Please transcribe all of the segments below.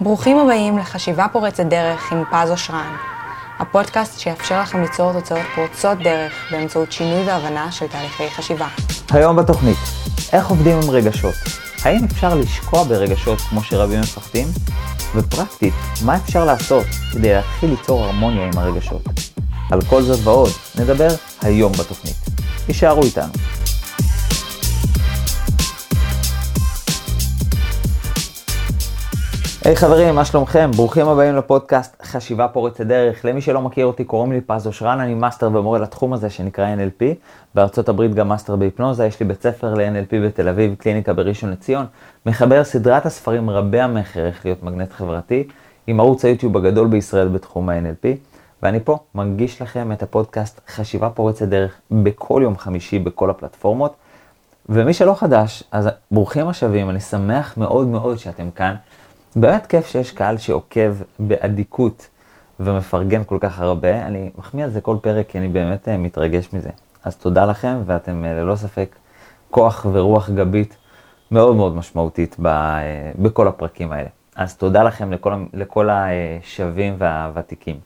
ברוכים הבאים לחשיבה פורצת דרך עם פז אושרן, הפודקאסט שיאפשר לכם ליצור תוצאות פורצות דרך באמצעות שינוי והבנה של תהליכי חשיבה. היום בתוכנית, איך עובדים עם רגשות? האם אפשר לשקוע ברגשות כמו שרבים מפחדים? ופרקטית, מה אפשר לעשות כדי להתחיל ליצור הרמוניה עם הרגשות? על כל זאת ועוד נדבר היום בתוכנית. תישארו איתנו. היי היי, חברים, מה שלומכם? ברוכים הבאים לפודקאסט חשיבה פורצת דרך. למי שלא מכיר אותי, קוראים לי פז אושרן, אני מאסטר ומורה לתחום הזה שנקרא NLP. בארצות הברית גם מאסטר בהיפנוזה, יש לי בית ספר ל-NLP בתל אביב, קליניקה בראשון לציון. מחבר סדרת הספרים רבי המכר איך להיות מגנט חברתי, עם ערוץ היוטיוב הגדול בישראל בתחום ה-NLP. ואני פה מנגיש לכם את הפודקאסט חשיבה פורצת דרך בכל יום חמישי בכל הפלטפורמות. ומי שלא חדש, אז ברוכים השבים, אני שמח מאוד מאוד שאתם כאן. באמת כיף שיש קהל שעוקב באדיקות ומפרגן כל כך הרבה. אני מחמיא על זה כל פרק כי אני באמת אה, מתרגש מזה. אז תודה לכם, ואתם אה, ללא ספק כוח ורוח גבית מאוד מאוד משמעותית ב, אה, בכל הפרקים האלה. אז תודה לכם לכל, לכל השווים והוותיקים.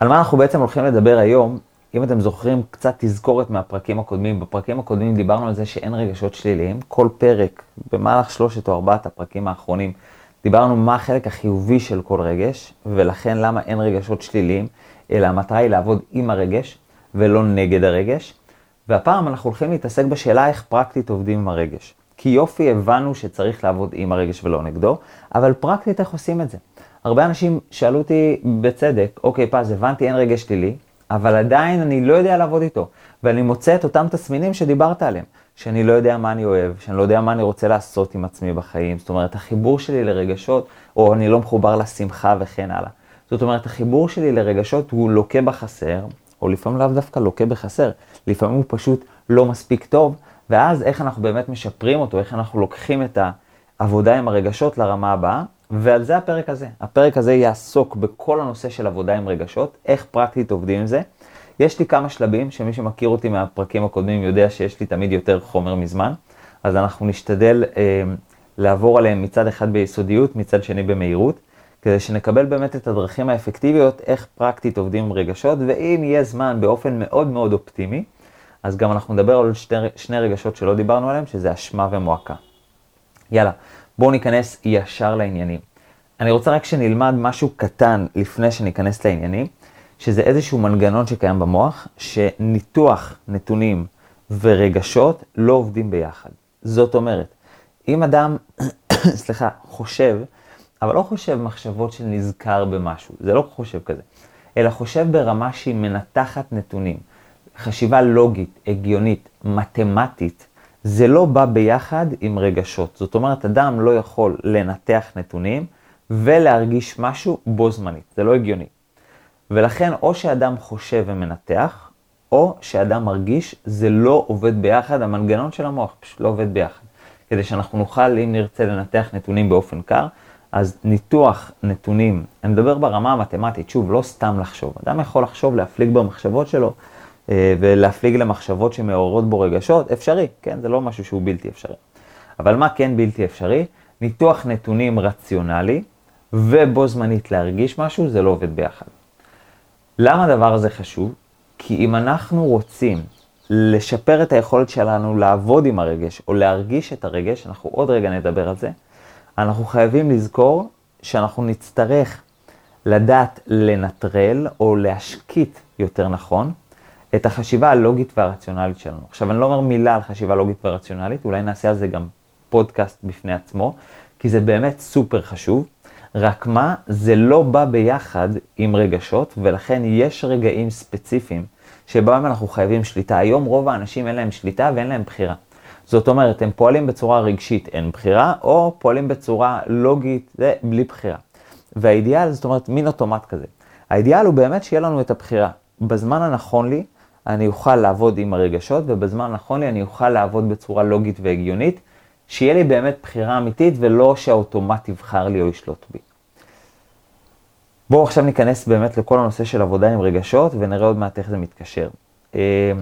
על מה אנחנו בעצם הולכים לדבר היום? אם אתם זוכרים קצת תזכורת מהפרקים הקודמים, בפרקים הקודמים דיברנו על זה שאין רגשות שליליים. כל פרק, במהלך שלושת או ארבעת הפרקים האחרונים, דיברנו מה החלק החיובי של כל רגש, ולכן למה אין רגשות שליליים, אלא המטרה היא לעבוד עם הרגש ולא נגד הרגש. והפעם אנחנו הולכים להתעסק בשאלה איך פרקטית עובדים עם הרגש. כי יופי, הבנו שצריך לעבוד עם הרגש ולא נגדו, אבל פרקטית איך עושים את זה? הרבה אנשים שאלו אותי בצדק, אוקיי, פז, הבנתי, אין רגש שלילי, אבל עדיין אני לא יודע לעבוד איתו, ואני מוצא את אותם תסמינים שדיברת עליהם. שאני לא יודע מה אני אוהב, שאני לא יודע מה אני רוצה לעשות עם עצמי בחיים. זאת אומרת, החיבור שלי לרגשות, או אני לא מחובר לשמחה וכן הלאה. זאת אומרת, החיבור שלי לרגשות הוא לוקה בחסר, או לפעמים לאו דווקא לוקה בחסר, לפעמים הוא פשוט לא מספיק טוב, ואז איך אנחנו באמת משפרים אותו, איך אנחנו לוקחים את העבודה עם הרגשות לרמה הבאה, ועל זה הפרק הזה. הפרק הזה יעסוק בכל הנושא של עבודה עם רגשות, איך פרקטית עובדים עם זה. יש לי כמה שלבים, שמי שמכיר אותי מהפרקים הקודמים יודע שיש לי תמיד יותר חומר מזמן, אז אנחנו נשתדל אה, לעבור עליהם מצד אחד ביסודיות, מצד שני במהירות, כדי שנקבל באמת את הדרכים האפקטיביות, איך פרקטית עובדים עם רגשות, ואם יהיה זמן באופן מאוד מאוד אופטימי, אז גם אנחנו נדבר על שני, שני רגשות שלא דיברנו עליהם, שזה אשמה ומועקה. יאללה, בואו ניכנס ישר לעניינים. אני רוצה רק שנלמד משהו קטן לפני שניכנס לעניינים. שזה איזשהו מנגנון שקיים במוח, שניתוח נתונים ורגשות לא עובדים ביחד. זאת אומרת, אם אדם, סליחה, חושב, אבל לא חושב מחשבות של נזכר במשהו, זה לא חושב כזה, אלא חושב ברמה שהיא מנתחת נתונים. חשיבה לוגית, הגיונית, מתמטית, זה לא בא ביחד עם רגשות. זאת אומרת, אדם לא יכול לנתח נתונים ולהרגיש משהו בו זמנית. זה לא הגיוני. ולכן או שאדם חושב ומנתח, או שאדם מרגיש, זה לא עובד ביחד, המנגנון של המוח פשוט לא עובד ביחד. כדי שאנחנו נוכל, אם נרצה לנתח נתונים באופן קר, אז ניתוח נתונים, אני מדבר ברמה המתמטית, שוב, לא סתם לחשוב. אדם יכול לחשוב, להפליג במחשבות שלו, אה, ולהפליג למחשבות שמעוררות בו רגשות, אפשרי, כן? זה לא משהו שהוא בלתי אפשרי. אבל מה כן בלתי אפשרי? ניתוח נתונים רציונלי, ובו זמנית להרגיש משהו, זה לא עובד ביחד. למה הדבר הזה חשוב? כי אם אנחנו רוצים לשפר את היכולת שלנו לעבוד עם הרגש או להרגיש את הרגש, אנחנו עוד רגע נדבר על זה, אנחנו חייבים לזכור שאנחנו נצטרך לדעת לנטרל או להשקיט יותר נכון את החשיבה הלוגית והרציונלית שלנו. עכשיו אני לא אומר מילה על חשיבה לוגית ורציונלית, אולי נעשה על זה גם פודקאסט בפני עצמו, כי זה באמת סופר חשוב. רק מה, זה לא בא ביחד עם רגשות, ולכן יש רגעים ספציפיים שבהם אנחנו חייבים שליטה. היום רוב האנשים אין להם שליטה ואין להם בחירה. זאת אומרת, הם פועלים בצורה רגשית, אין בחירה, או פועלים בצורה לוגית, זה בלי בחירה. והאידיאל, זאת אומרת, מין אוטומט כזה. האידיאל הוא באמת שיהיה לנו את הבחירה. בזמן הנכון לי, אני אוכל לעבוד עם הרגשות, ובזמן הנכון לי אני אוכל לעבוד בצורה לוגית והגיונית, שיהיה לי באמת בחירה אמיתית ולא שהאוטומט יבחר לי או ישלוט בי. בואו עכשיו ניכנס באמת לכל הנושא של עבודה עם רגשות ונראה עוד מעט איך זה מתקשר. אה,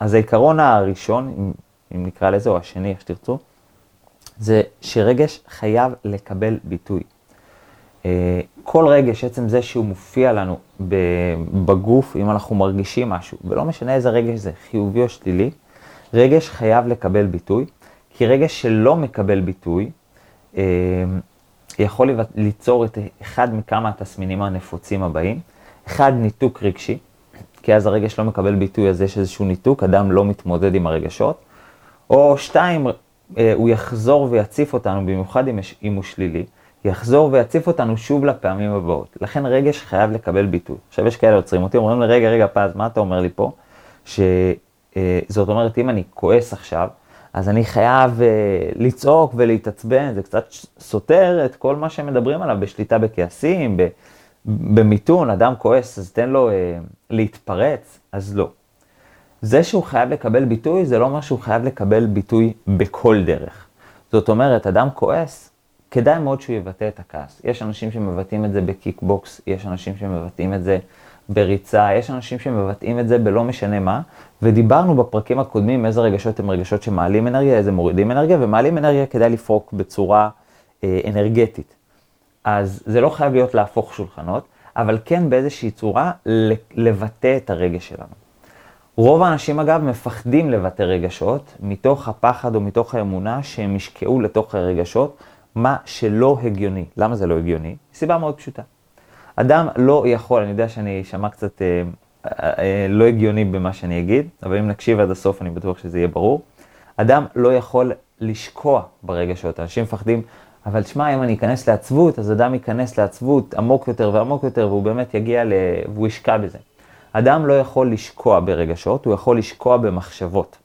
אז העיקרון הראשון, אם, נקרא לזה, או השני, איך שתרצו, זה שרגש חייב לקבל ביטוי. אה, כל רגש, עצם זה שהוא מופיע לנו בגוף, אם אנחנו מרגישים משהו, ולא משנה איזה רגש זה, חיובי או שלילי, רגש חייב לקבל ביטוי, כי רגש שלא מקבל ביטוי, אה, יכול ליצור את אחד מכמה התסמינים הנפוצים הבאים. אחד, ניתוק רגשי, כי אז הרגש לא מקבל ביטוי, אז יש איזשהו ניתוק, אדם לא מתמודד עם הרגשות. או שתיים, אה, הוא יחזור ויציף אותנו, במיוחד אם הוא שלילי, יחזור ויציף אותנו שוב לפעמים הבאות. לכן רגש חייב לקבל ביטוי. עכשיו יש כאלה עוצרים אותי, אומרים לי, רגע, רגע, פז, מה אתה אומר לי פה? שזאת אה, אומרת, אם אני כועס עכשיו, אז אני חייב uh, לצעוק ולהתעצבן, זה קצת סותר את כל מה שמדברים עליו בשליטה בכעסים, במיתון, אדם כועס, אז תן לו uh, להתפרץ, אז לא. זה שהוא חייב לקבל ביטוי, זה לא אומר שהוא חייב לקבל ביטוי בכל דרך. זאת אומרת, אדם כועס, כדאי מאוד שהוא יבטא את הכעס. יש אנשים שמבטאים את זה בקיקבוקס, יש אנשים שמבטאים את זה בריצה, יש אנשים שמבטאים את זה בלא משנה מה, ודיברנו בפרקים הקודמים איזה רגשות הם רגשות שמעלים אנרגיה, איזה מורידים אנרגיה, ומעלים אנרגיה כדאי לפרוק בצורה אה, אנרגטית. אז זה לא חייב להיות להפוך שולחנות, אבל כן באיזושהי צורה לבטא את הרגש שלנו. רוב האנשים אגב מפחדים לבטא רגשות, מתוך הפחד או מתוך האמונה שהם ישקעו לתוך הרגשות, מה שלא הגיוני. למה זה לא הגיוני? סיבה מאוד פשוטה. אדם לא יכול, אני יודע שאני אשמע קצת אה, אה, אה, לא הגיוני במה שאני אגיד, אבל אם נקשיב עד הסוף אני בטוח שזה יהיה ברור. אדם לא יכול לשקוע ברגשות. אנשים מפחדים, אבל תשמע, אם אני אכנס לעצבות, אז אדם ייכנס לעצבות עמוק יותר ועמוק יותר, והוא באמת יגיע ל... והוא ישקע בזה. אדם לא יכול לשקוע ברגשות, הוא יכול לשקוע במחשבות.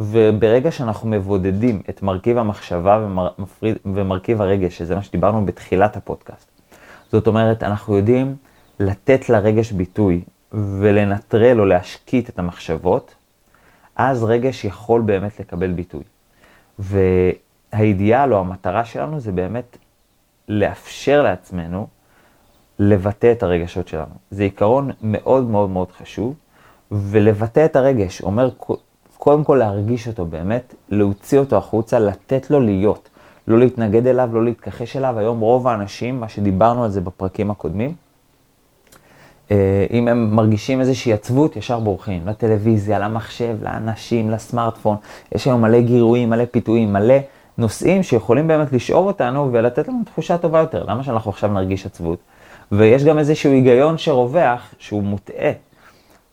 וברגע שאנחנו מבודדים את מרכיב המחשבה ומר... ומרכיב הרגש, שזה מה שדיברנו בתחילת הפודקאסט, זאת אומרת, אנחנו יודעים לתת לרגש ביטוי ולנטרל או להשקיט את המחשבות, אז רגש יכול באמת לקבל ביטוי. והאידיאל או המטרה שלנו זה באמת לאפשר לעצמנו לבטא את הרגשות שלנו. זה עיקרון מאוד מאוד מאוד חשוב, ולבטא את הרגש אומר קודם כל להרגיש אותו באמת, להוציא אותו החוצה, לתת לו להיות. לא להתנגד אליו, לא להתכחש אליו. היום רוב האנשים, מה שדיברנו על זה בפרקים הקודמים, אה, אם הם מרגישים איזושהי עצבות, ישר בורחים. לטלוויזיה, למחשב, לאנשים, לסמארטפון. יש היום מלא גירויים, מלא פיתויים, מלא נושאים שיכולים באמת לשאוב אותנו ולתת לנו תחושה טובה יותר. למה שאנחנו עכשיו נרגיש עצבות? ויש גם איזשהו היגיון שרווח, שהוא מוטעה,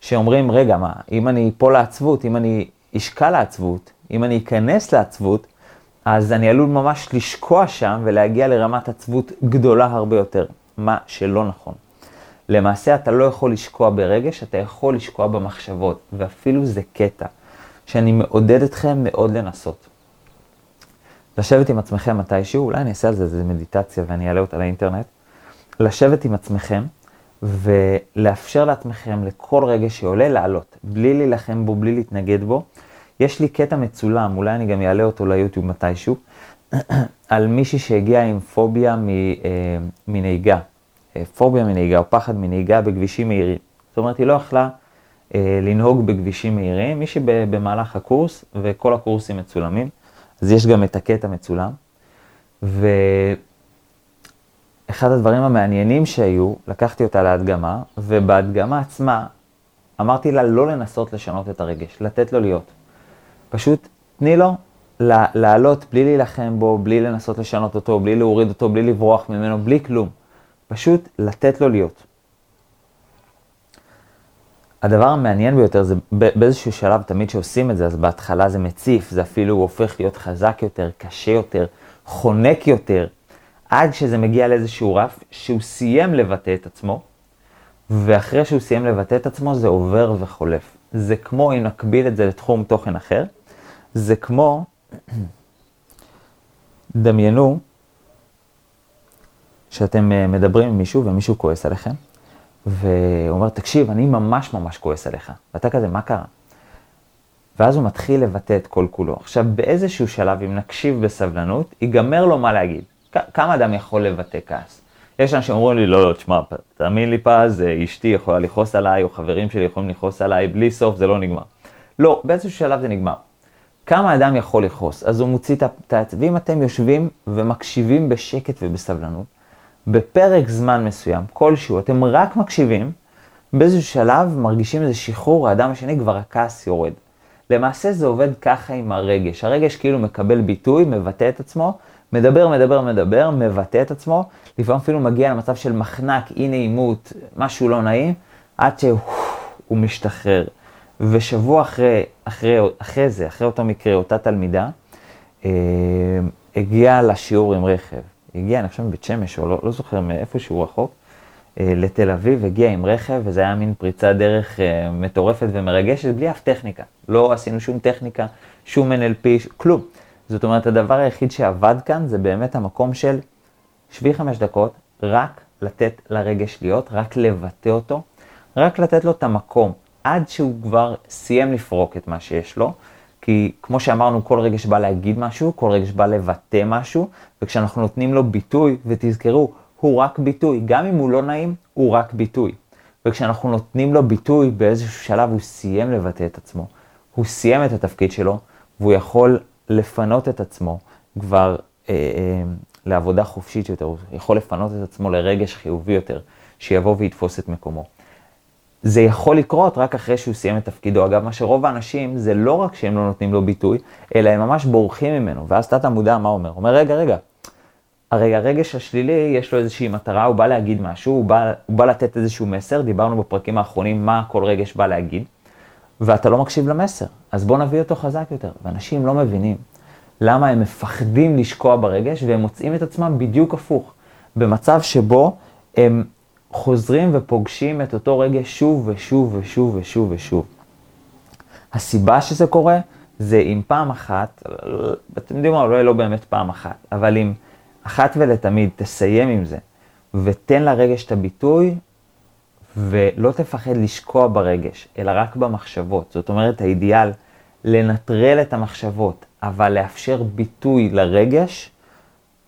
שאומרים, רגע, מה, אם אני אפול לעצבות, אם אני אשקע לעצבות, אם אני אכנס לעצבות, אז אני עלול ממש לשקוע שם ולהגיע לרמת עצבות גדולה הרבה יותר, מה שלא נכון. למעשה אתה לא יכול לשקוע ברגש, אתה יכול לשקוע במחשבות, ואפילו זה קטע שאני מעודד אתכם מאוד לנסות. לשבת עם עצמכם מתישהו, אולי אני אעשה על זה איזה מדיטציה ואני אעלה אותה לאינטרנט, לשבת עם עצמכם ולאפשר לעצמכם לכל רגש שעולה לעלות, בלי להילחם בו, בלי להתנגד בו, יש לי קטע מצולם, אולי אני גם אעלה אותו ליוטיוב מתישהו, על מישהי שהגיעה עם פוביה אה, מנהיגה, אה, פוביה מנהיגה או פחד מנהיגה בכבישים מהירים. זאת אומרת, היא לא יכלה אה, לנהוג בכבישים מהירים, מישהי במהלך הקורס, וכל הקורסים מצולמים, אז יש גם את הקטע מצולם. ואחד הדברים המעניינים שהיו, לקחתי אותה להדגמה, ובהדגמה עצמה אמרתי לה לא לנסות לשנות את הרגש, לתת לו להיות. פשוט תני לו לעלות בלי להילחם בו, בלי לנסות לשנות אותו, בלי להוריד אותו, בלי לברוח ממנו, בלי כלום. פשוט לתת לו להיות. הדבר המעניין ביותר זה באיזשהו שלב, תמיד שעושים את זה, אז בהתחלה זה מציף, זה אפילו הופך להיות חזק יותר, קשה יותר, חונק יותר, עד שזה מגיע לאיזשהו רף שהוא סיים לבטא את עצמו, ואחרי שהוא סיים לבטא את עצמו זה עובר וחולף. זה כמו, אם נקביל את זה לתחום תוכן אחר, זה כמו, דמיינו שאתם אה, מדברים עם מישהו ומישהו כועס עליכם, והוא אומר, תקשיב, אני ממש ממש כועס עליך. ואתה כזה, מה קרה? ואז הוא מתחיל לבטא את כל כולו. עכשיו, באיזשהו שלב, אם נקשיב בסבלנות, ייגמר לו מה להגיד. כמה אדם יכול לבטא כעס? יש אנשים שאומרים לי, לא, לא, תשמע, תאמין לי פז, אה, אשתי יכולה לכעוס עליי, או חברים שלי יכולים לכעוס עליי, בלי סוף זה לא נגמר. לא, באיזשהו שלב זה נגמר. כמה אדם יכול לכעוס? אז הוא מוציא את ה... ואם אתם יושבים ומקשיבים בשקט ובסבלנות, בפרק זמן מסוים, כלשהו, אתם רק מקשיבים, באיזשהו שלב מרגישים איזה שחרור, האדם השני כבר הכעס יורד. למעשה זה עובד ככה עם הרגש. הרגש כאילו מקבל ביטוי, מבטא את עצמו, מדבר, מדבר, מדבר, מבטא את עצמו, לפעמים אפילו מגיע למצב של מחנק, אי נעימות, משהו לא נעים, עד שהוא משתחרר. ושבוע אחרי, אחרי, אחרי זה, אחרי אותו מקרה, אותה תלמידה, אה, הגיעה לשיעור עם רכב. הגיעה, אני חושב, מבית שמש, או לא, לא זוכר מאיפה שהוא רחוק, אה, לתל אביב, הגיעה עם רכב, וזה היה מין פריצת דרך אה, מטורפת ומרגשת, בלי אף טכניקה. לא עשינו שום טכניקה, שום NLP, ש... כלום. זאת אומרת, הדבר היחיד שעבד כאן זה באמת המקום של שבי חמש דקות, רק לתת לרגש להיות, רק לבטא אותו, רק לתת לו את המקום, עד שהוא כבר סיים לפרוק את מה שיש לו. כי כמו שאמרנו, כל רגש בא להגיד משהו, כל רגש בא לבטא משהו, וכשאנחנו נותנים לו ביטוי, ותזכרו, הוא רק ביטוי, גם אם הוא לא נעים, הוא רק ביטוי. וכשאנחנו נותנים לו ביטוי, באיזשהו שלב הוא סיים לבטא את עצמו. הוא סיים את התפקיד שלו, והוא יכול לפנות את עצמו כבר אה, אה, לעבודה חופשית יותר, הוא יכול לפנות את עצמו לרגש חיובי יותר, שיבוא ויתפוס את מקומו. זה יכול לקרות רק אחרי שהוא סיים את תפקידו. אגב, מה שרוב האנשים, זה לא רק שהם לא נותנים לו ביטוי, אלא הם ממש בורחים ממנו. ואז תת המודע, מה אומר? אומר, רגע, רגע, הרי הרגש השלילי, יש לו איזושהי מטרה, הוא בא להגיד משהו, הוא בא, הוא בא לתת איזשהו מסר, דיברנו בפרקים האחרונים מה כל רגש בא להגיד, ואתה לא מקשיב למסר, אז בוא נביא אותו חזק יותר. ואנשים לא מבינים למה הם מפחדים לשקוע ברגש, והם מוצאים את עצמם בדיוק הפוך, במצב שבו הם חוזרים ופוגשים את אותו רגש שוב ושוב ושוב ושוב ושוב. הסיבה שזה קורה, זה אם פעם אחת, אתם יודעים מה, אולי לא באמת פעם אחת, אבל אם אחת ולתמיד תסיים עם זה, ותן לרגש את הביטוי, ולא תפחד לשקוע ברגש, אלא רק במחשבות. זאת אומרת, האידיאל, לנטרל את המחשבות, אבל לאפשר ביטוי לרגש,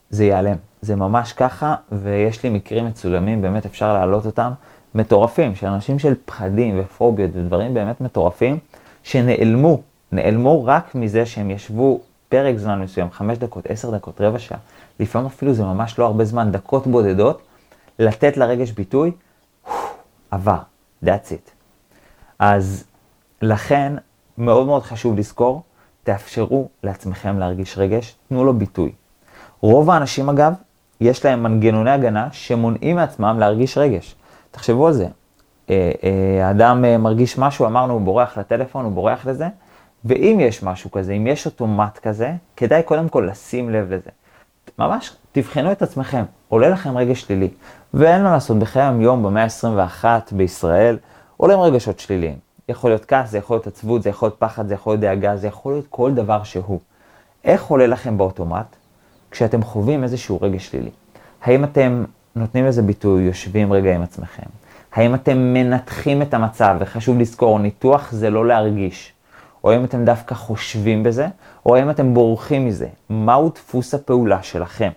זה ייעלם. זה ממש ככה, ויש לי מקרים מצולמים, באמת אפשר להעלות אותם, מטורפים, של אנשים של פחדים ופוביות ודברים באמת מטורפים, שנעלמו, נעלמו רק מזה שהם ישבו פרק זמן מסוים, חמש דקות, עשר דקות, רבע שעה, לפעמים אפילו זה ממש לא הרבה זמן, דקות בודדות, לתת לרגש ביטוי, עבר, that's it. אז לכן, מאוד מאוד חשוב לזכור, תאפשרו לעצמכם להרגיש רגש, תנו לו ביטוי. רוב האנשים אגב, יש להם מנגנוני הגנה שמונעים מעצמם להרגיש רגש. תחשבו על זה. אה, אה, האדם אה, מרגיש משהו, אמרנו, הוא בורח לטלפון, הוא בורח לזה, ואם יש משהו כזה, אם יש אוטומט כזה, כדאי קודם כל לשים לב לזה. ממש תבחנו את עצמכם, עולה לכם רגש שלילי, ואין מה לעשות, בחיי היום, במאה ה-21 בישראל, עולים רגשות שליליים. יכול להיות כעס, זה יכול להיות עצבות, זה יכול להיות פחד, זה יכול להיות דאגה, זה יכול להיות כל דבר שהוא. איך עולה לכם באוטומט? כשאתם חווים איזשהו רגש שלילי. האם אתם נותנים לזה ביטוי, יושבים רגע עם עצמכם? האם אתם מנתחים את המצב, וחשוב לזכור, ניתוח זה לא להרגיש. או האם אתם דווקא חושבים בזה, או האם אתם בורחים מזה. מהו דפוס הפעולה שלכם?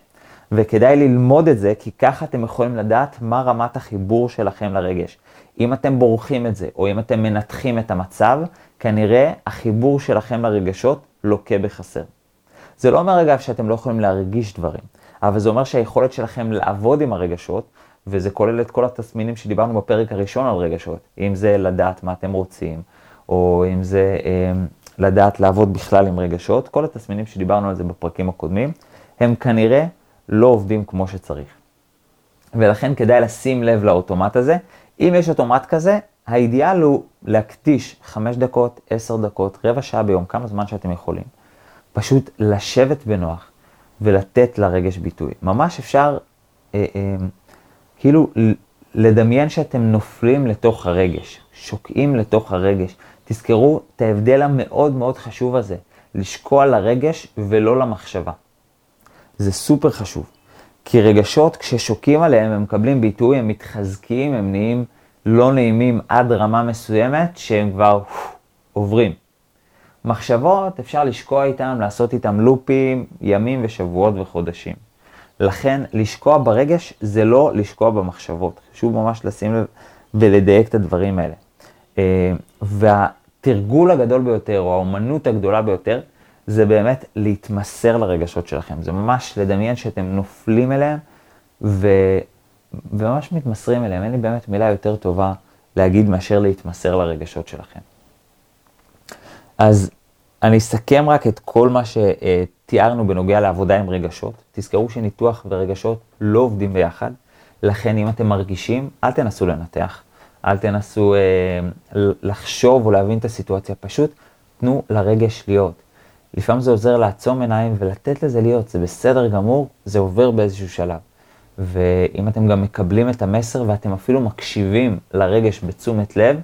וכדאי ללמוד את זה, כי ככה אתם יכולים לדעת מה רמת החיבור שלכם לרגש. אם אתם בורחים את זה, או אם אתם מנתחים את המצב, כנראה החיבור שלכם לרגשות לוקה בחסר. זה לא אומר אגב שאתם לא יכולים להרגיש דברים, אבל זה אומר שהיכולת שלכם לעבוד עם הרגשות, וזה כולל את כל התסמינים שדיברנו בפרק הראשון על רגשות, אם זה לדעת מה אתם רוצים, או אם זה אה, לדעת לעבוד בכלל עם רגשות, כל התסמינים שדיברנו על זה בפרקים הקודמים, הם כנראה לא עובדים כמו שצריך. ולכן כדאי לשים לב לאוטומט הזה. אם יש אוטומט כזה, האידיאל הוא להקדיש 5 דקות, 10 דקות, רבע שעה ביום, כמה זמן שאתם יכולים. פשוט לשבת בנוח ולתת לרגש ביטוי. ממש אפשר אה, אה, כאילו לדמיין שאתם נופלים לתוך הרגש, שוקעים לתוך הרגש. תזכרו את ההבדל המאוד מאוד חשוב הזה, לשקוע לרגש ולא למחשבה. זה סופר חשוב. כי רגשות, כששוקים עליהם, הם מקבלים ביטוי, הם מתחזקים, הם נהיים לא נעימים עד רמה מסוימת, שהם כבר עוברים. מחשבות, אפשר לשקוע איתם, לעשות איתם לופים, ימים ושבועות וחודשים. לכן, לשקוע ברגש זה לא לשקוע במחשבות. חשוב ממש לשים לב ולדייק את הדברים האלה. אה, והתרגול הגדול ביותר, או האומנות הגדולה ביותר, זה באמת להתמסר לרגשות שלכם. זה ממש לדמיין שאתם נופלים אליהם, וממש מתמסרים אליהם. אין לי באמת מילה יותר טובה להגיד מאשר להתמסר לרגשות שלכם. אז אני אסכם רק את כל מה שתיארנו בנוגע לעבודה עם רגשות. תזכרו שניתוח ורגשות לא עובדים ביחד, לכן אם אתם מרגישים, אל תנסו לנתח, אל תנסו אה, לחשוב או להבין את הסיטואציה, פשוט תנו לרגש להיות. לפעמים זה עוזר לעצום עיניים ולתת לזה להיות, זה בסדר גמור, זה עובר באיזשהו שלב. ואם אתם גם מקבלים את המסר ואתם אפילו מקשיבים לרגש בתשומת לב,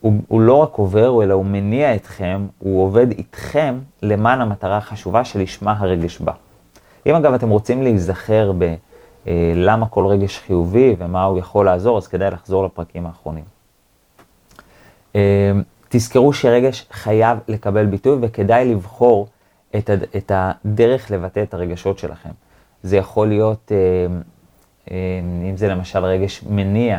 הוא, הוא לא רק עובר, אלא הוא מניע אתכם, הוא עובד איתכם למען המטרה החשובה שלשמה הרגש בא. אם אגב אתם רוצים להיזכר בלמה אה, כל רגש חיובי ומה הוא יכול לעזור, אז כדאי לחזור לפרקים האחרונים. אה, תזכרו שרגש חייב לקבל ביטוי וכדאי לבחור את, הד, את הדרך לבטא את הרגשות שלכם. זה יכול להיות, אם זה למשל רגש מניע,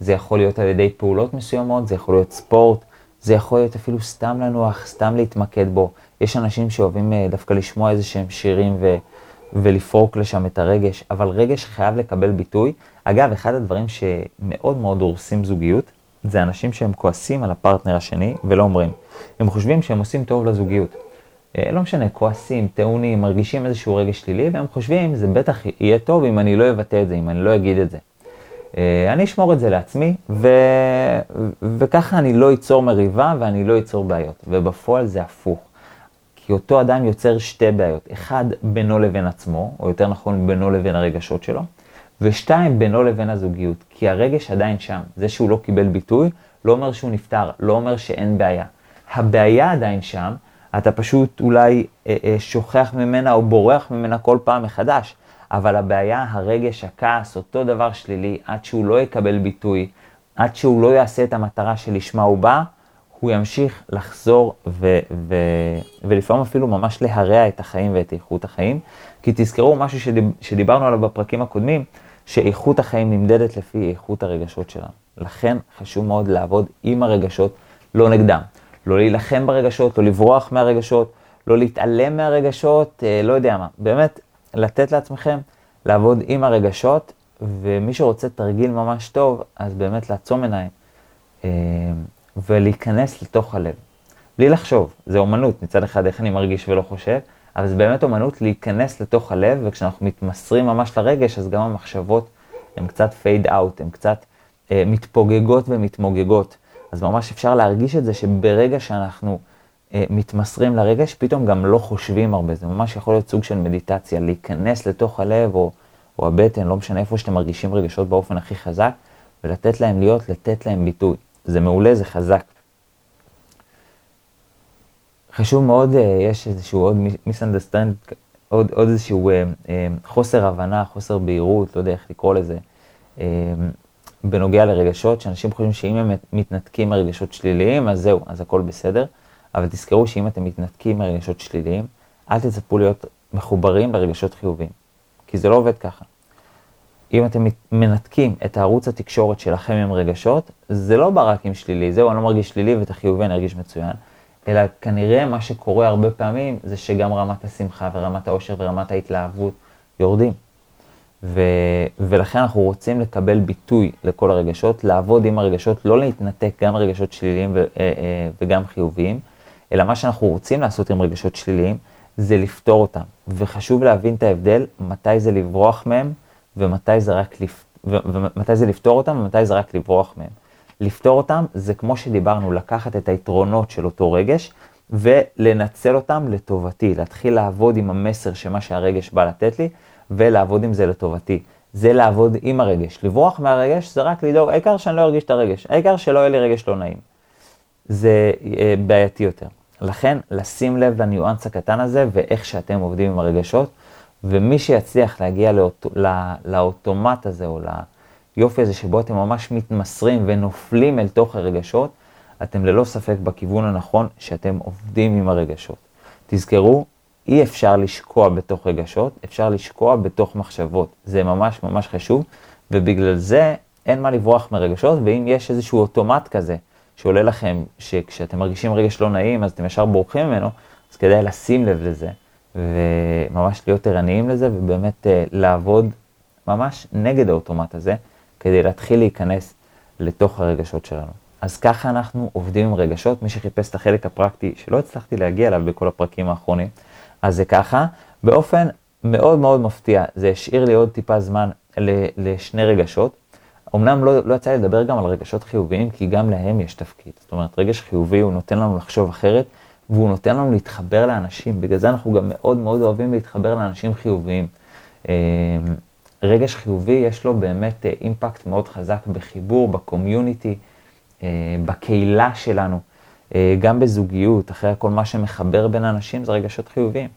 זה יכול להיות על ידי פעולות מסוימות, זה יכול להיות ספורט, זה יכול להיות אפילו סתם לנוח, סתם להתמקד בו. יש אנשים שאוהבים אה, דווקא לשמוע איזה שהם שירים ו, ולפרוק לשם את הרגש, אבל רגש חייב לקבל ביטוי. אגב, אחד הדברים שמאוד מאוד הורסים זוגיות, זה אנשים שהם כועסים על הפרטנר השני ולא אומרים. הם חושבים שהם עושים טוב לזוגיות. אה, לא משנה, כועסים, טעונים, מרגישים איזשהו רגש שלילי, והם חושבים, זה בטח יהיה טוב אם אני לא אבטא את זה, אם אני לא אגיד את זה. אה, אני אשמור את זה לעצמי, ו... וככה אני לא אצור מריבה ואני לא אצור בעיות. ובפועל זה הפוך. כי אותו אדם יוצר שתי בעיות. אחד, בינו לבין עצמו, או יותר נכון, בינו לבין הרגשות שלו, ושתיים, בינו לבין הזוגיות. כי הרגש עדיין שם. זה שהוא לא קיבל ביטוי, לא אומר שהוא נפטר, לא אומר שאין בעיה. הבעיה עדיין שם, אתה פשוט אולי אה, אה, שוכח ממנה או בורח ממנה כל פעם מחדש. אבל הבעיה, הרגש, הכעס, אותו דבר שלילי, עד שהוא לא יקבל ביטוי, עד שהוא לא יעשה את המטרה שלשמה הוא בא, הוא ימשיך לחזור ו- ו- ולפעמים אפילו ממש להרע את החיים ואת איכות החיים. כי תזכרו משהו שדיב- שדיברנו עליו בפרקים הקודמים, שאיכות החיים נמדדת לפי איכות הרגשות שלנו. לכן חשוב מאוד לעבוד עם הרגשות, לא נגדם. לא להילחם ברגשות, לא לברוח מהרגשות, לא להתעלם מהרגשות, אה, לא יודע מה. באמת, לתת לעצמכם לעבוד עם הרגשות, ומי שרוצה תרגיל ממש טוב, אז באמת לעצום עיניים אה, ולהיכנס לתוך הלב. בלי לחשוב, זה אומנות, מצד אחד איך אני מרגיש ולא חושב, אבל זה באמת אומנות להיכנס לתוך הלב, וכשאנחנו מתמסרים ממש לרגש, אז גם המחשבות הן קצת פייד אאוט, הן קצת אה, מתפוגגות ומתמוגגות. אז ממש אפשר להרגיש את זה שברגע שאנחנו מתמסרים לרגש, פתאום גם לא חושבים הרבה. זה ממש יכול להיות סוג של מדיטציה, להיכנס לתוך הלב או, או הבטן, לא משנה איפה שאתם מרגישים רגשות באופן הכי חזק, ולתת להם להיות, לתת להם ביטוי. זה מעולה, זה חזק. חשוב מאוד, אה, יש איזשהו עוד misunderstand, עוד, עוד איזשהו אה, חוסר הבנה, חוסר בהירות, לא יודע איך לקרוא לזה, בנוגע לרגשות, שאנשים חושבים שאם הם מתנתקים מרגשות שליליים, אז זהו, אז הכל בסדר. אבל תזכרו שאם אתם מתנתקים מרגשות שליליים, אל תצפו להיות מחוברים לרגשות חיוביים, כי זה לא עובד ככה. אם אתם מנתקים את הערוץ התקשורת שלכם עם רגשות, זה לא בא רק עם שלילי, זהו, אני לא מרגיש שלילי ואת החיובי אני ארגיש מצוין, אלא כנראה מה שקורה הרבה פעמים זה שגם רמת השמחה ורמת העושר ורמת ההתלהבות יורדים. ו, ולכן אנחנו רוצים לקבל ביטוי לכל הרגשות, לעבוד עם הרגשות, לא להתנתק גם רגשות שליליים ו, אה, אה, וגם חיוביים, אלא מה שאנחנו רוצים לעשות עם רגשות שליליים, זה לפתור אותם. וחשוב להבין את ההבדל, מתי זה לברוח מהם, ומתי זה רק לפ... ו... ומתי זה לפתור אותם, ומתי זה רק לברוח מהם. לפתור אותם זה כמו שדיברנו, לקחת את היתרונות של אותו רגש, ולנצל אותם לטובתי, להתחיל לעבוד עם המסר שמה שהרגש בא לתת לי, ולעבוד עם זה לטובתי. זה לעבוד עם הרגש. לברוח מהרגש זה רק לדאוג, העיקר שאני לא ארגיש את הרגש, העיקר שלא יהיה לי רגש לא נעים. זה אה, בעייתי יותר. לכן, לשים לב לניואנס הקטן הזה ואיך שאתם עובדים עם הרגשות, ומי שיצליח להגיע לאוט... לא... לאוטומט הזה, או ליופי הזה שבו אתם ממש מתמסרים ונופלים אל תוך הרגשות, אתם ללא ספק בכיוון הנכון שאתם עובדים עם הרגשות. תזכרו, אי אפשר לשקוע בתוך רגשות, אפשר לשקוע בתוך מחשבות. זה ממש ממש חשוב, ובגלל זה אין מה לברוח מרגשות, ואם יש איזשהו אוטומט כזה, שעולה לכם שכשאתם מרגישים רגש לא נעים אז אתם ישר בורחים ממנו, אז כדאי לשים לב לזה וממש להיות ערניים לזה ובאמת uh, לעבוד ממש נגד האוטומט הזה, כדי להתחיל להיכנס לתוך הרגשות שלנו. אז ככה אנחנו עובדים עם רגשות, מי שחיפש את החלק הפרקטי שלא הצלחתי להגיע אליו בכל הפרקים האחרונים, אז זה ככה, באופן מאוד מאוד מפתיע, זה השאיר לי עוד טיפה זמן לשני רגשות. אמנם לא, לא יצא לי לדבר גם על רגשות חיוביים, כי גם להם יש תפקיד. זאת אומרת, רגש חיובי הוא נותן לנו לחשוב אחרת, והוא נותן לנו להתחבר לאנשים. בגלל זה אנחנו גם מאוד מאוד אוהבים להתחבר לאנשים חיוביים. אה, רגש חיובי יש לו באמת אה, אימפקט מאוד חזק בחיבור, בקומיוניטי, אה, בקהילה שלנו, גם בזוגיות, אחרי הכל מה שמחבר בין אנשים זה רגשות חיוביים.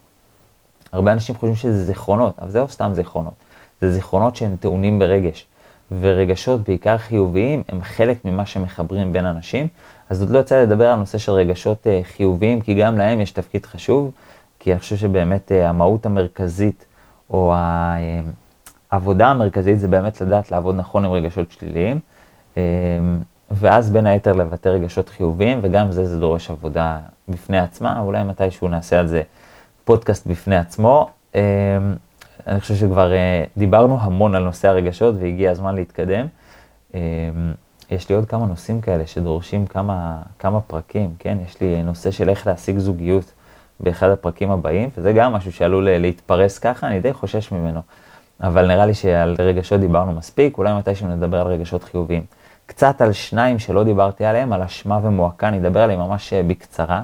הרבה אנשים חושבים שזה זיכרונות, אבל זהו סתם זיכרונות. זה זיכרונות שהם טעונים ברגש. ורגשות, בעיקר חיוביים, הם חלק ממה שמחברים בין אנשים. אז עוד לא יצא לדבר על נושא של רגשות uh, חיוביים, כי גם להם יש תפקיד חשוב, כי אני חושב שבאמת uh, המהות המרכזית, או העבודה המרכזית, זה באמת לדעת לעבוד נכון עם רגשות שליליים, ואז בין היתר לבטא רגשות חיוביים, וגם זה, זה דורש עבודה בפני עצמה, אולי מתישהו נעשה על זה פודקאסט בפני עצמו. אני חושב שכבר uh, דיברנו המון על נושא הרגשות והגיע הזמן להתקדם. Um, יש לי עוד כמה נושאים כאלה שדורשים כמה, כמה פרקים, כן? יש לי נושא של איך להשיג זוגיות באחד הפרקים הבאים, וזה גם משהו שעלול להתפרס ככה, אני די חושש ממנו. אבל נראה לי שעל רגשות דיברנו מספיק, אולי מתישהו נדבר על רגשות חיוביים. קצת על שניים שלא דיברתי עליהם, על אשמה ומועקה, אני אדבר עליהם ממש אה, בקצרה.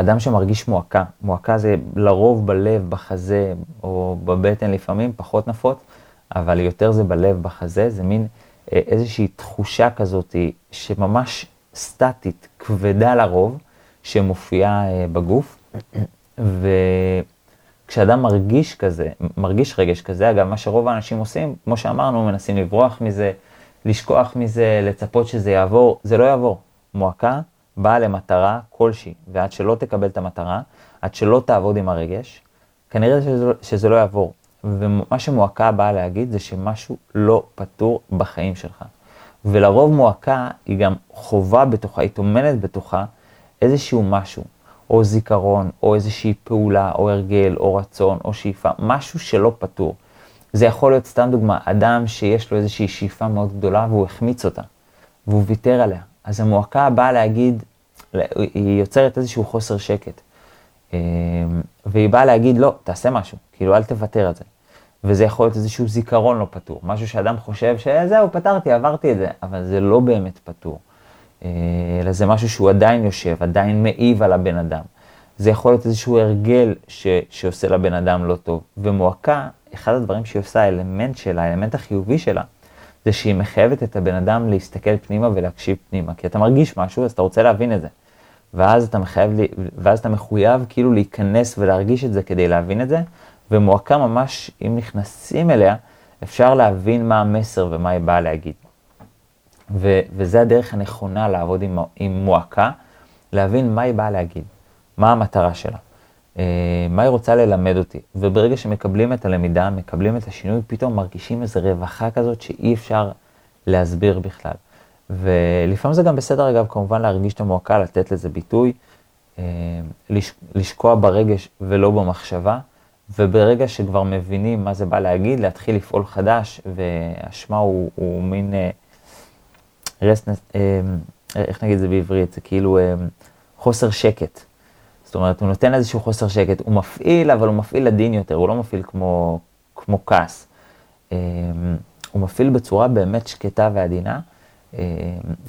אדם שמרגיש מועקה, מועקה זה לרוב בלב, בחזה או בבטן לפעמים, פחות נפוץ, אבל יותר זה בלב, בחזה, זה מין אה, איזושהי תחושה כזאת שממש סטטית, כבדה לרוב, שמופיעה אה, בגוף. וכשאדם מרגיש כזה, מרגיש רגש כזה, אגב, מה שרוב האנשים עושים, כמו שאמרנו, מנסים לברוח מזה, לשכוח מזה, לצפות שזה יעבור, זה לא יעבור. מועקה באה למטרה כלשהי, ועד שלא תקבל את המטרה, עד שלא תעבוד עם הרגש, כנראה שזה, שזה לא יעבור. ומה שמועקה באה להגיד זה שמשהו לא פתור בחיים שלך. ולרוב מועקה היא גם חובה בתוכה, היא טומנת בתוכה איזשהו משהו, או זיכרון, או איזושהי פעולה, או הרגל, או רצון, או שאיפה, משהו שלא פתור. זה יכול להיות, סתם דוגמה, אדם שיש לו איזושהי שאיפה מאוד גדולה והוא החמיץ אותה, והוא ויתר עליה. אז המועקה באה להגיד, היא יוצרת איזשהו חוסר שקט. אמ, והיא באה להגיד, לא, תעשה משהו, כאילו אל תוותר על זה. וזה יכול להיות איזשהו זיכרון לא פתור, משהו שאדם חושב שזהו, פתרתי, עברתי את זה, אבל זה לא באמת פתור. אה, אלא זה משהו שהוא עדיין יושב, עדיין מעיב על הבן אדם. זה יכול להיות איזשהו הרגל ש, שעושה לבן אדם לא טוב. ומועקה, אחד הדברים שהיא עושה, האלמנט שלה, האלמנט החיובי שלה, זה שהיא מחייבת את הבן אדם להסתכל פנימה ולהקשיב פנימה. כי אתה מרגיש משהו, אז אתה רוצה להבין את זה. ואז אתה, מחייב, ואז אתה מחויב כאילו להיכנס ולהרגיש את זה כדי להבין את זה, ומועקה ממש, אם נכנסים אליה, אפשר להבין מה המסר ומה היא באה להגיד. ו- וזה הדרך הנכונה לעבוד עם, עם מועקה, להבין מה היא באה להגיד, מה המטרה שלה, אה, מה היא רוצה ללמד אותי. וברגע שמקבלים את הלמידה, מקבלים את השינוי, פתאום מרגישים איזו רווחה כזאת שאי אפשר להסביר בכלל. ולפעמים זה גם בסדר, אגב, כמובן להרגיש את המועקה, לתת לזה ביטוי, אה, לשקוע ברגש ולא במחשבה, וברגע שכבר מבינים מה זה בא להגיד, להתחיל לפעול חדש, והאשמה הוא, הוא מין רסנס, אה, אה, איך נגיד את זה בעברית, זה כאילו חוסר שקט. זאת אומרת, הוא נותן איזשהו חוסר שקט, הוא מפעיל, אבל הוא מפעיל עדין יותר, הוא לא מפעיל כמו, כמו כעס. הוא מפעיל בצורה באמת שקטה ועדינה,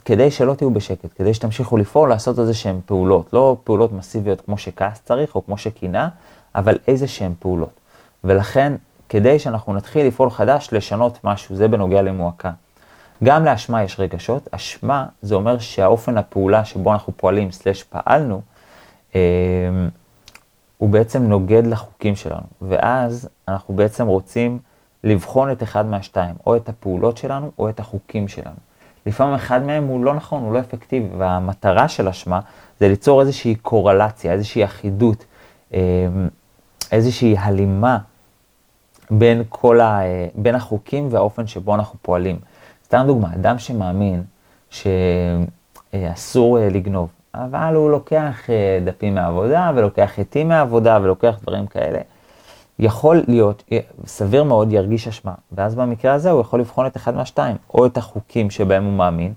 כדי שלא תהיו בשקט, כדי שתמשיכו לפעול, לעשות איזה שהן פעולות, לא פעולות מסיביות כמו שכעס צריך, או כמו שקינה, אבל איזה שהן פעולות. ולכן, כדי שאנחנו נתחיל לפעול חדש, לשנות משהו, זה בנוגע למועקה. גם לאשמה יש רגשות, אשמה זה אומר שהאופן הפעולה שבו אנחנו פועלים, סלש פעלנו, אה, הוא בעצם נוגד לחוקים שלנו, ואז אנחנו בעצם רוצים לבחון את אחד מהשתיים, או את הפעולות שלנו, או את החוקים שלנו. לפעמים אחד מהם הוא לא נכון, הוא לא אפקטיבי, והמטרה של אשמה זה ליצור איזושהי קורלציה, איזושהי אחידות, אה, איזושהי הלימה בין כל ה... בין החוקים והאופן שבו אנחנו פועלים. סתם דוגמה, אדם שמאמין שאסור אה, לגנוב, אבל הוא לוקח אה, דפים מהעבודה, ולוקח עטים מהעבודה, ולוקח דברים כאלה, יכול להיות, סביר מאוד ירגיש אשמה, ואז במקרה הזה הוא יכול לבחון את אחד מהשתיים, או את החוקים שבהם הוא מאמין,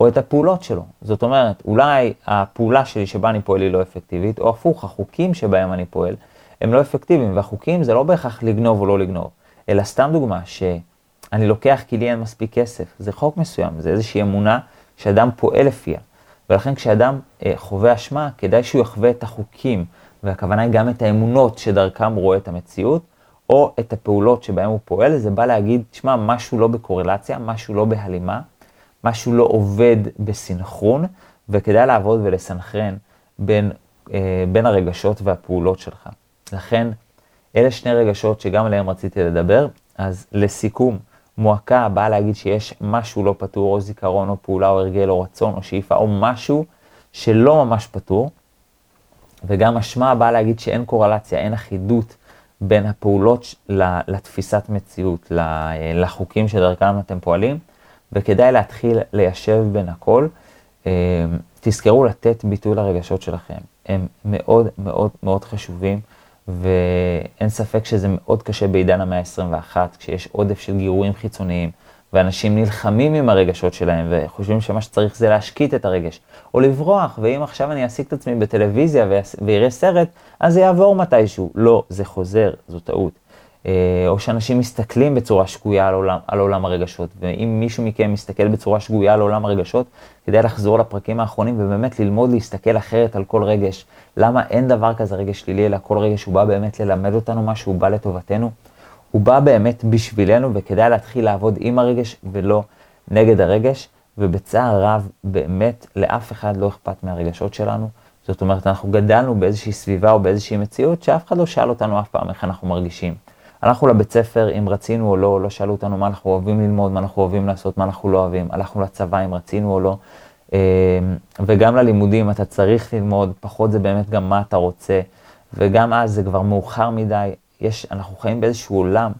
או את הפעולות שלו. זאת אומרת, אולי הפעולה שלי שבה אני פועל היא לא אפקטיבית, או הפוך, החוקים שבהם אני פועל הם לא אפקטיביים, והחוקים זה לא בהכרח לגנוב או לא לגנוב, אלא סתם דוגמה, שאני לוקח כי לי אין מספיק כסף, זה חוק מסוים, זה איזושהי אמונה שאדם פועל לפיה. ולכן כשאדם אה, חווה אשמה, כדאי שהוא יחווה את החוקים, והכוונה היא גם את האמונות שדרכם רואה את המציאות, או את הפעולות שבהם הוא פועל, זה בא להגיד, תשמע, משהו לא בקורלציה, משהו לא בהלימה, משהו לא עובד בסינכרון, וכדאי לעבוד ולסנכרן בין, אה, בין הרגשות והפעולות שלך. לכן, אלה שני רגשות שגם עליהם רציתי לדבר, אז לסיכום, מועקה באה להגיד שיש משהו לא פתור, או זיכרון, או פעולה, או הרגל, או רצון, או שאיפה, או משהו שלא ממש פתור. וגם אשמה באה להגיד שאין קורלציה, אין אחידות בין הפעולות לתפיסת מציאות, לחוקים שדרכם אתם פועלים, וכדאי להתחיל ליישב בין הכל. אה, תזכרו לתת ביטוי לרגשות שלכם, הם מאוד מאוד מאוד חשובים. ואין ספק שזה מאוד קשה בעידן המאה ה-21, כשיש עודף של גירויים חיצוניים, ואנשים נלחמים עם הרגשות שלהם, וחושבים שמה שצריך זה להשקיט את הרגש, או לברוח, ואם עכשיו אני אעסיק את עצמי בטלוויזיה ויראה סרט, אז זה יעבור מתישהו. לא, זה חוזר, זו טעות. אה, או שאנשים מסתכלים בצורה שגויה על עולם, על עולם הרגשות, ואם מישהו מכם מסתכל בצורה שגויה על עולם הרגשות, כדאי לחזור לפרקים האחרונים ובאמת ללמוד להסתכל אחרת על כל רגש. למה אין דבר כזה רגש שלילי, אלא כל רגש הוא בא באמת ללמד אותנו משהו, הוא בא לטובתנו. הוא בא באמת בשבילנו, וכדאי להתחיל לעבוד עם הרגש ולא נגד הרגש, ובצער רב, באמת לאף אחד לא אכפת מהרגשות שלנו. זאת אומרת, אנחנו גדלנו באיזושהי סביבה או באיזושהי מציאות שאף אחד לא שאל אותנו אף פעם איך אנחנו מרגישים. הלכנו לבית ספר אם רצינו או לא, לא שאלו אותנו מה אנחנו אוהבים ללמוד, מה אנחנו אוהבים לעשות, מה אנחנו לא אוהבים. הלכנו לצבא אם רצינו או לא. אמ, וגם ללימודים אתה צריך ללמוד, פחות זה באמת גם מה אתה רוצה. וגם אז זה כבר מאוחר מדי. יש, אנחנו חיים באיזשהו עולם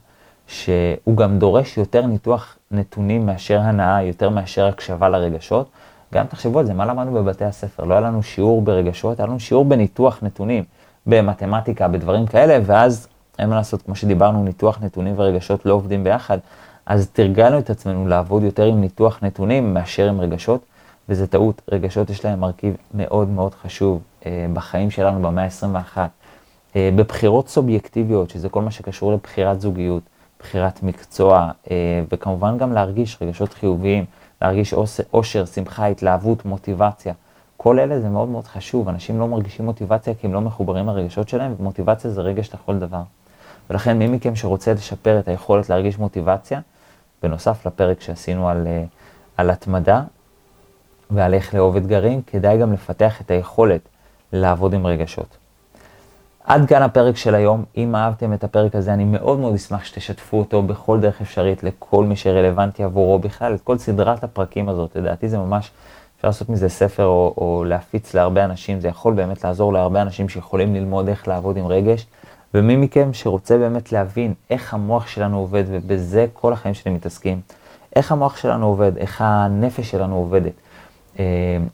שהוא גם דורש יותר ניתוח נתונים מאשר הנאה, יותר מאשר הקשבה לרגשות. גם תחשבו על זה, מה למדנו בבתי הספר? לא היה לנו שיעור ברגשות, היה לנו שיעור בניתוח נתונים, במתמטיקה, בדברים כאלה, ואז אין מה לעשות, כמו שדיברנו, ניתוח נתונים ורגשות לא עובדים ביחד, אז תרגלנו את עצמנו לעבוד יותר עם ניתוח נתונים מאשר עם רגשות, וזה טעות, רגשות יש להם מרכיב מאוד מאוד חשוב אה, בחיים שלנו במאה ה-21. אה, בבחירות סובייקטיביות, שזה כל מה שקשור לבחירת זוגיות, בחירת מקצוע, אה, וכמובן גם להרגיש רגשות חיוביים, להרגיש אושר, שמחה, התלהבות, מוטיבציה. כל אלה זה מאוד מאוד חשוב, אנשים לא מרגישים מוטיבציה כי הם לא מחוברים לרגשות שלהם, ומוטיבציה זה רגש לכל דבר. ולכן מי מכם שרוצה לשפר את היכולת להרגיש מוטיבציה, בנוסף לפרק שעשינו על, אה, על התמדה ועל איך לאהוב אתגרים, כדאי גם לפתח את היכולת לעבוד עם רגשות. עד כאן הפרק של היום. אם אהבתם את הפרק הזה, אני מאוד מאוד אשמח שתשתפו אותו בכל דרך אפשרית לכל מי שרלוונטי עבורו בכלל, את כל סדרת הפרקים הזאת. לדעתי זה ממש, אפשר לעשות מזה ספר או, או להפיץ להרבה אנשים, זה יכול באמת לעזור להרבה אנשים שיכולים ללמוד איך לעבוד עם רגש. ומי מכם שרוצה באמת להבין איך המוח שלנו עובד, ובזה כל החיים שלי מתעסקים, איך המוח שלנו עובד, איך הנפש שלנו עובדת. אה,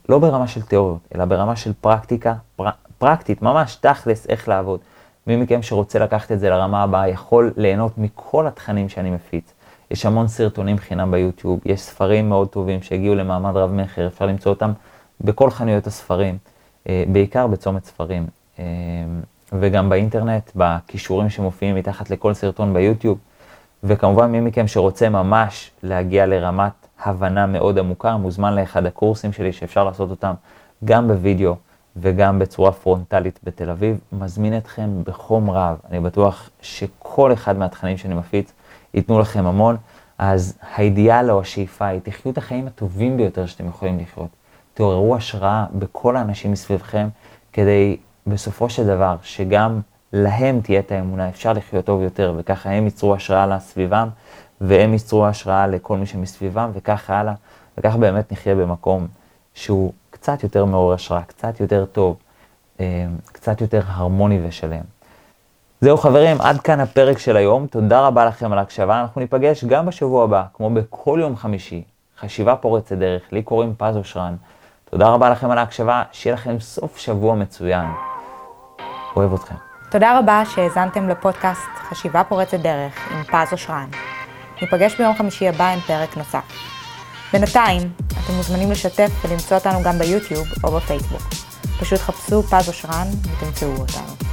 לא ברמה של תיאוריות, אלא ברמה של פרקטיקה, פר, פרקטית, ממש תכלס איך לעבוד. מי מכם שרוצה לקחת את זה לרמה הבאה יכול ליהנות מכל התכנים שאני מפיץ. יש המון סרטונים חינם ביוטיוב, יש ספרים מאוד טובים שהגיעו למעמד רב מכר, אפשר למצוא אותם בכל חנויות הספרים, אה, בעיקר בצומת ספרים. אה, וגם באינטרנט, בכישורים שמופיעים מתחת לכל סרטון ביוטיוב. וכמובן, מי מכם שרוצה ממש להגיע לרמת הבנה מאוד עמוקה, מוזמן לאחד הקורסים שלי שאפשר לעשות אותם גם בווידאו וגם בצורה פרונטלית בתל אביב. מזמין אתכם בחום רב, אני בטוח שכל אחד מהתכנים שאני מפיץ ייתנו לכם המון. אז האידיאל או השאיפה היא, תחיו את החיים הטובים ביותר שאתם יכולים לחיות. תעוררו השראה בכל האנשים מסביבכם כדי בסופו של דבר, שגם להם תהיה את האמונה, אפשר לחיות טוב יותר, וככה הם ייצרו השראה לסביבם, והם ייצרו השראה לכל מי שמסביבם, וככה הלאה, וככה באמת נחיה במקום שהוא קצת יותר מעורר השראה, קצת יותר טוב, אה, קצת יותר הרמוני ושלם. זהו חברים, עד כאן הפרק של היום, תודה רבה לכם על ההקשבה, אנחנו ניפגש גם בשבוע הבא, כמו בכל יום חמישי, חשיבה פורצת דרך, לי קוראים פז אושרן. תודה רבה לכם על ההקשבה, שיהיה לכם סוף שבוע מצוין. אוהב אתכם. תודה רבה שהאזנתם לפודקאסט חשיבה פורצת דרך עם פז אושרן. ניפגש ביום חמישי הבא עם פרק נוסף. בינתיים, אתם מוזמנים לשתף ולמצוא אותנו גם ביוטיוב או בפייסבוק. פשוט חפשו פז אושרן ותמצאו אותנו.